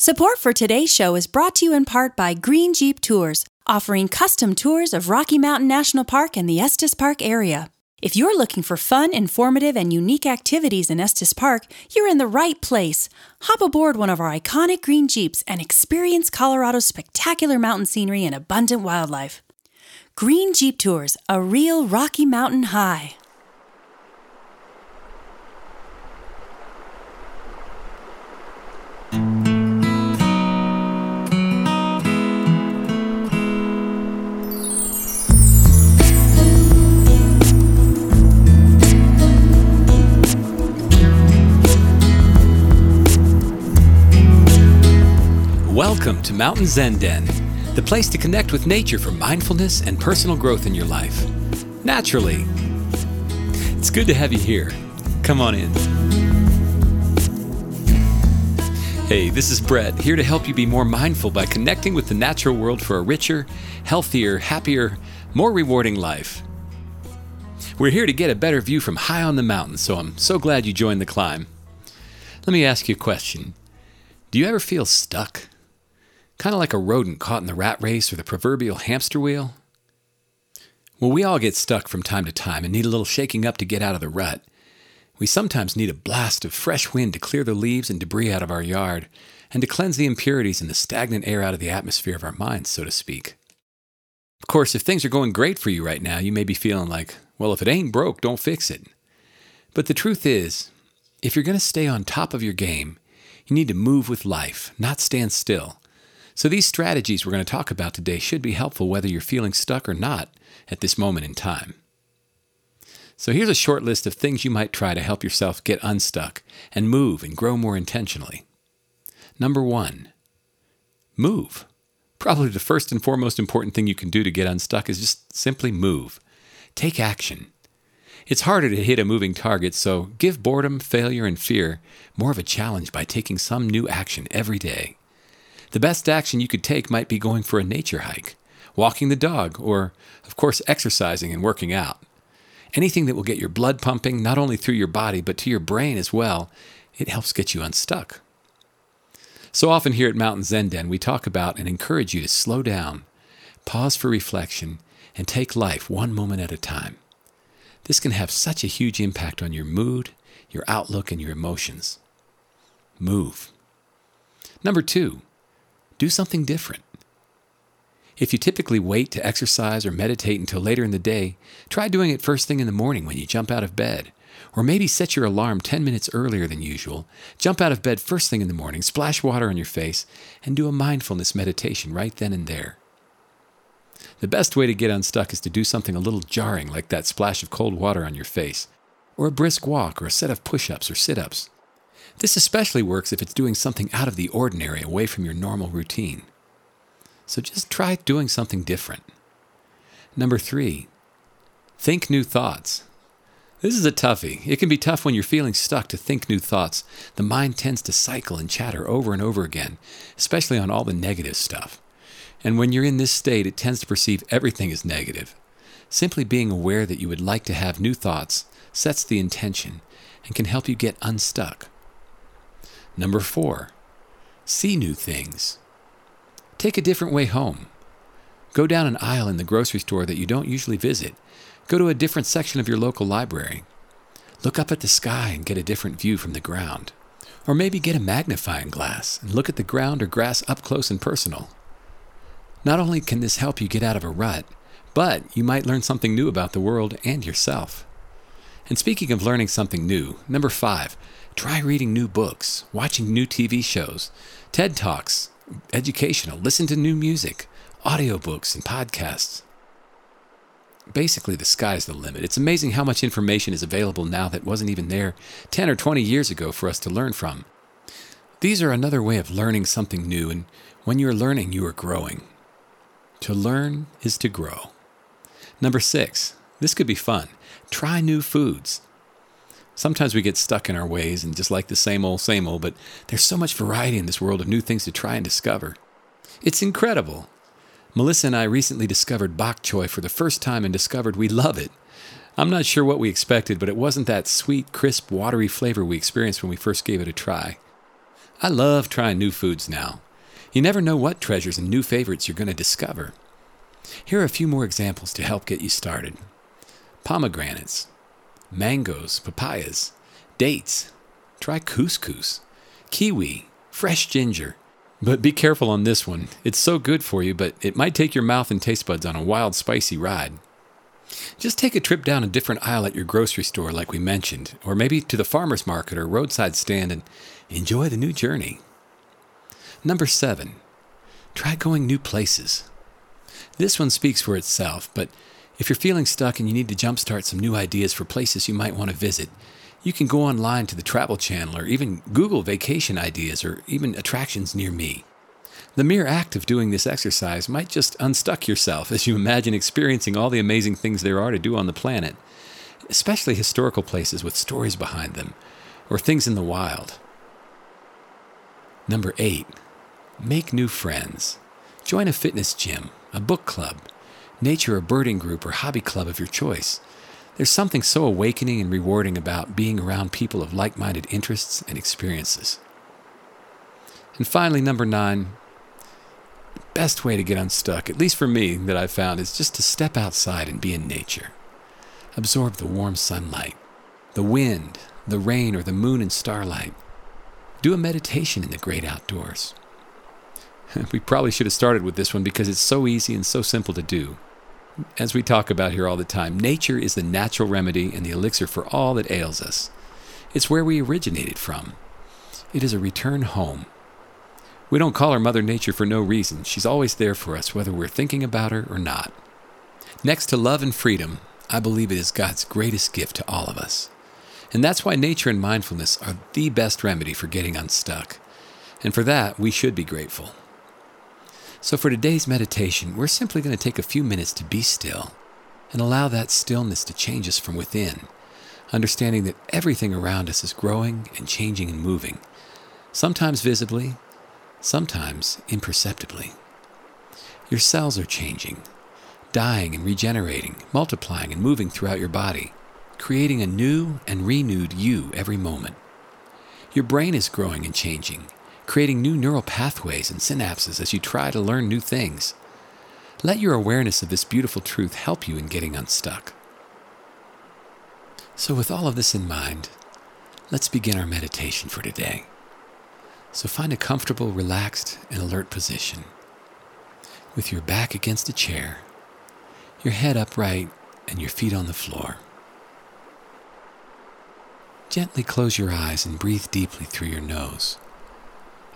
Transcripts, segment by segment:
Support for today's show is brought to you in part by Green Jeep Tours, offering custom tours of Rocky Mountain National Park and the Estes Park area. If you're looking for fun, informative, and unique activities in Estes Park, you're in the right place. Hop aboard one of our iconic green Jeeps and experience Colorado's spectacular mountain scenery and abundant wildlife. Green Jeep Tours, a real Rocky Mountain high. Welcome to Mountain Zen Den, the place to connect with nature for mindfulness and personal growth in your life. Naturally. It's good to have you here. Come on in. Hey, this is Brett, here to help you be more mindful by connecting with the natural world for a richer, healthier, happier, more rewarding life. We're here to get a better view from high on the mountain, so I'm so glad you joined the climb. Let me ask you a question Do you ever feel stuck? Kind of like a rodent caught in the rat race or the proverbial hamster wheel? Well, we all get stuck from time to time and need a little shaking up to get out of the rut. We sometimes need a blast of fresh wind to clear the leaves and debris out of our yard and to cleanse the impurities and the stagnant air out of the atmosphere of our minds, so to speak. Of course, if things are going great for you right now, you may be feeling like, well, if it ain't broke, don't fix it. But the truth is, if you're going to stay on top of your game, you need to move with life, not stand still. So, these strategies we're going to talk about today should be helpful whether you're feeling stuck or not at this moment in time. So, here's a short list of things you might try to help yourself get unstuck and move and grow more intentionally. Number one, move. Probably the first and foremost important thing you can do to get unstuck is just simply move. Take action. It's harder to hit a moving target, so give boredom, failure, and fear more of a challenge by taking some new action every day. The best action you could take might be going for a nature hike, walking the dog, or, of course, exercising and working out. Anything that will get your blood pumping, not only through your body, but to your brain as well, it helps get you unstuck. So often here at Mountain Zen Den, we talk about and encourage you to slow down, pause for reflection, and take life one moment at a time. This can have such a huge impact on your mood, your outlook, and your emotions. Move. Number two, do something different. If you typically wait to exercise or meditate until later in the day, try doing it first thing in the morning when you jump out of bed. Or maybe set your alarm 10 minutes earlier than usual, jump out of bed first thing in the morning, splash water on your face, and do a mindfulness meditation right then and there. The best way to get unstuck is to do something a little jarring, like that splash of cold water on your face, or a brisk walk, or a set of push ups or sit ups. This especially works if it's doing something out of the ordinary away from your normal routine. So just try doing something different. Number three, think new thoughts. This is a toughie. It can be tough when you're feeling stuck to think new thoughts. The mind tends to cycle and chatter over and over again, especially on all the negative stuff. And when you're in this state, it tends to perceive everything as negative. Simply being aware that you would like to have new thoughts sets the intention and can help you get unstuck. Number four, see new things. Take a different way home. Go down an aisle in the grocery store that you don't usually visit. Go to a different section of your local library. Look up at the sky and get a different view from the ground. Or maybe get a magnifying glass and look at the ground or grass up close and personal. Not only can this help you get out of a rut, but you might learn something new about the world and yourself. And speaking of learning something new, number five, Try reading new books, watching new TV shows, TED Talks, educational, listen to new music, audiobooks, and podcasts. Basically, the sky's the limit. It's amazing how much information is available now that wasn't even there 10 or 20 years ago for us to learn from. These are another way of learning something new, and when you're learning, you are growing. To learn is to grow. Number six, this could be fun. Try new foods sometimes we get stuck in our ways and just like the same old, same old, but there's so much variety in this world of new things to try and discover. It's incredible. Melissa and I recently discovered bok choy for the first time and discovered we love it. I'm not sure what we expected, but it wasn't that sweet, crisp, watery flavor we experienced when we first gave it a try. I love trying new foods now. You never know what treasures and new favorites you're going to discover. Here are a few more examples to help get you started pomegranates, mangoes, papayas, dates. Try couscous, kiwi, fresh ginger. But be careful on this one. It's so good for you, but it might take your mouth and taste buds on a wild, spicy ride. Just take a trip down a different aisle at your grocery store, like we mentioned, or maybe to the farmer's market or roadside stand and enjoy the new journey. Number seven, try going new places. This one speaks for itself, but if you're feeling stuck and you need to jumpstart some new ideas for places you might want to visit, you can go online to the Travel Channel or even Google vacation ideas or even attractions near me. The mere act of doing this exercise might just unstuck yourself as you imagine experiencing all the amazing things there are to do on the planet, especially historical places with stories behind them, or things in the wild. Number eight, make new friends. Join a fitness gym, a book club, nature or birding group, or hobby club of your choice. There's something so awakening and rewarding about being around people of like minded interests and experiences. And finally, number nine, the best way to get unstuck, at least for me, that I've found, is just to step outside and be in nature. Absorb the warm sunlight, the wind, the rain, or the moon and starlight. Do a meditation in the great outdoors. we probably should have started with this one because it's so easy and so simple to do as we talk about here all the time, nature is the natural remedy and the elixir for all that ails us. It's where we originated from. It is a return home. We don't call her Mother Nature for no reason. She's always there for us, whether we're thinking about her or not. Next to love and freedom, I believe it is God's greatest gift to all of us. And that's why nature and mindfulness are the best remedy for getting unstuck. And for that, we should be grateful. So, for today's meditation, we're simply going to take a few minutes to be still and allow that stillness to change us from within, understanding that everything around us is growing and changing and moving, sometimes visibly, sometimes imperceptibly. Your cells are changing, dying and regenerating, multiplying and moving throughout your body, creating a new and renewed you every moment. Your brain is growing and changing, creating new neural pathways and synapses as you try to learn new things. Let your awareness of this beautiful truth help you in getting unstuck. So, with all of this in mind, let's begin our meditation for today. So, find a comfortable, relaxed, and alert position. With your back against a chair, your head upright, and your feet on the floor. Gently close your eyes and breathe deeply through your nose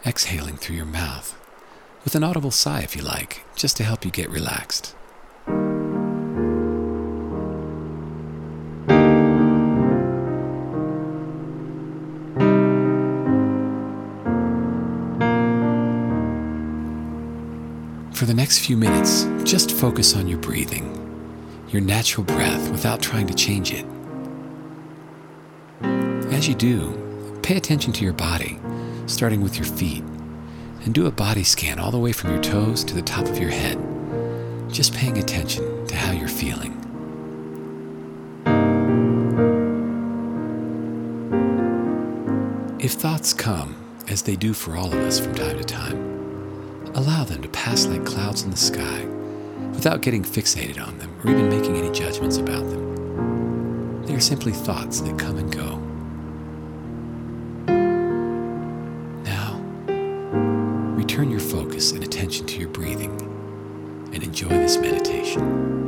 exhaling through your mouth, with an audible sigh if you like, just to help you get relaxed. For the next few minutes, just focus on your breathing, your natural breath without trying to change it. As you do, pay attention to your body starting with your feet, and do a body scan all the way from your toes to the top of your head, just paying attention to how you're feeling. If thoughts come, as they do for all of us from time to time, allow them to pass like clouds in the sky without getting fixated on them or even making any judgments about them. They are simply thoughts that come and go. And attention to your breathing and enjoy this meditation.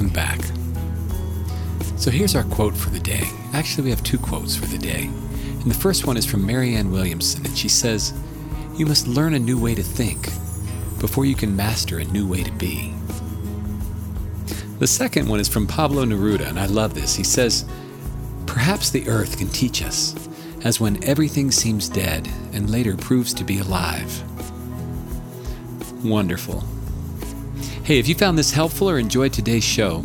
Welcome back. So here's our quote for the day. Actually, we have two quotes for the day. And the first one is from Marianne Williamson, and she says, You must learn a new way to think before you can master a new way to be. The second one is from Pablo Neruda, and I love this. He says, Perhaps the earth can teach us, as when everything seems dead and later proves to be alive. Wonderful. Hey, if you found this helpful or enjoyed today's show,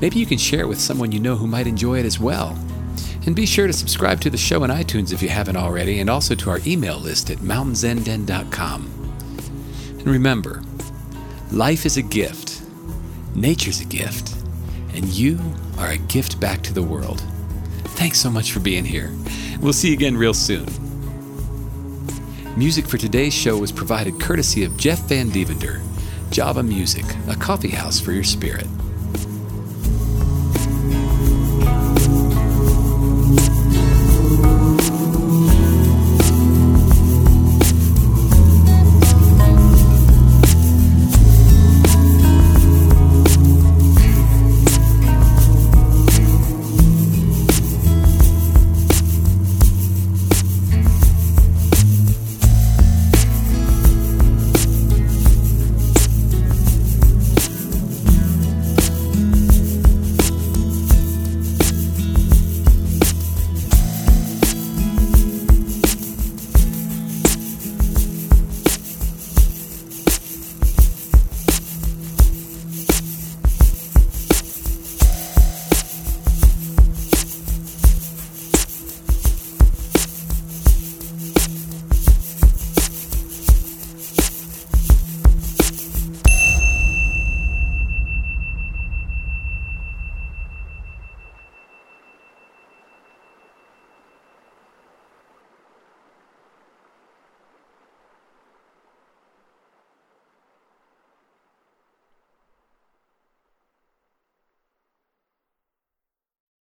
maybe you can share it with someone you know who might enjoy it as well. And be sure to subscribe to the show on iTunes if you haven't already, and also to our email list at mountainzenden.com. And remember, life is a gift, nature's a gift, and you are a gift back to the world. Thanks so much for being here. We'll see you again real soon. Music for today's show was provided courtesy of Jeff Van Divender, Java Music, a coffee house for your spirit.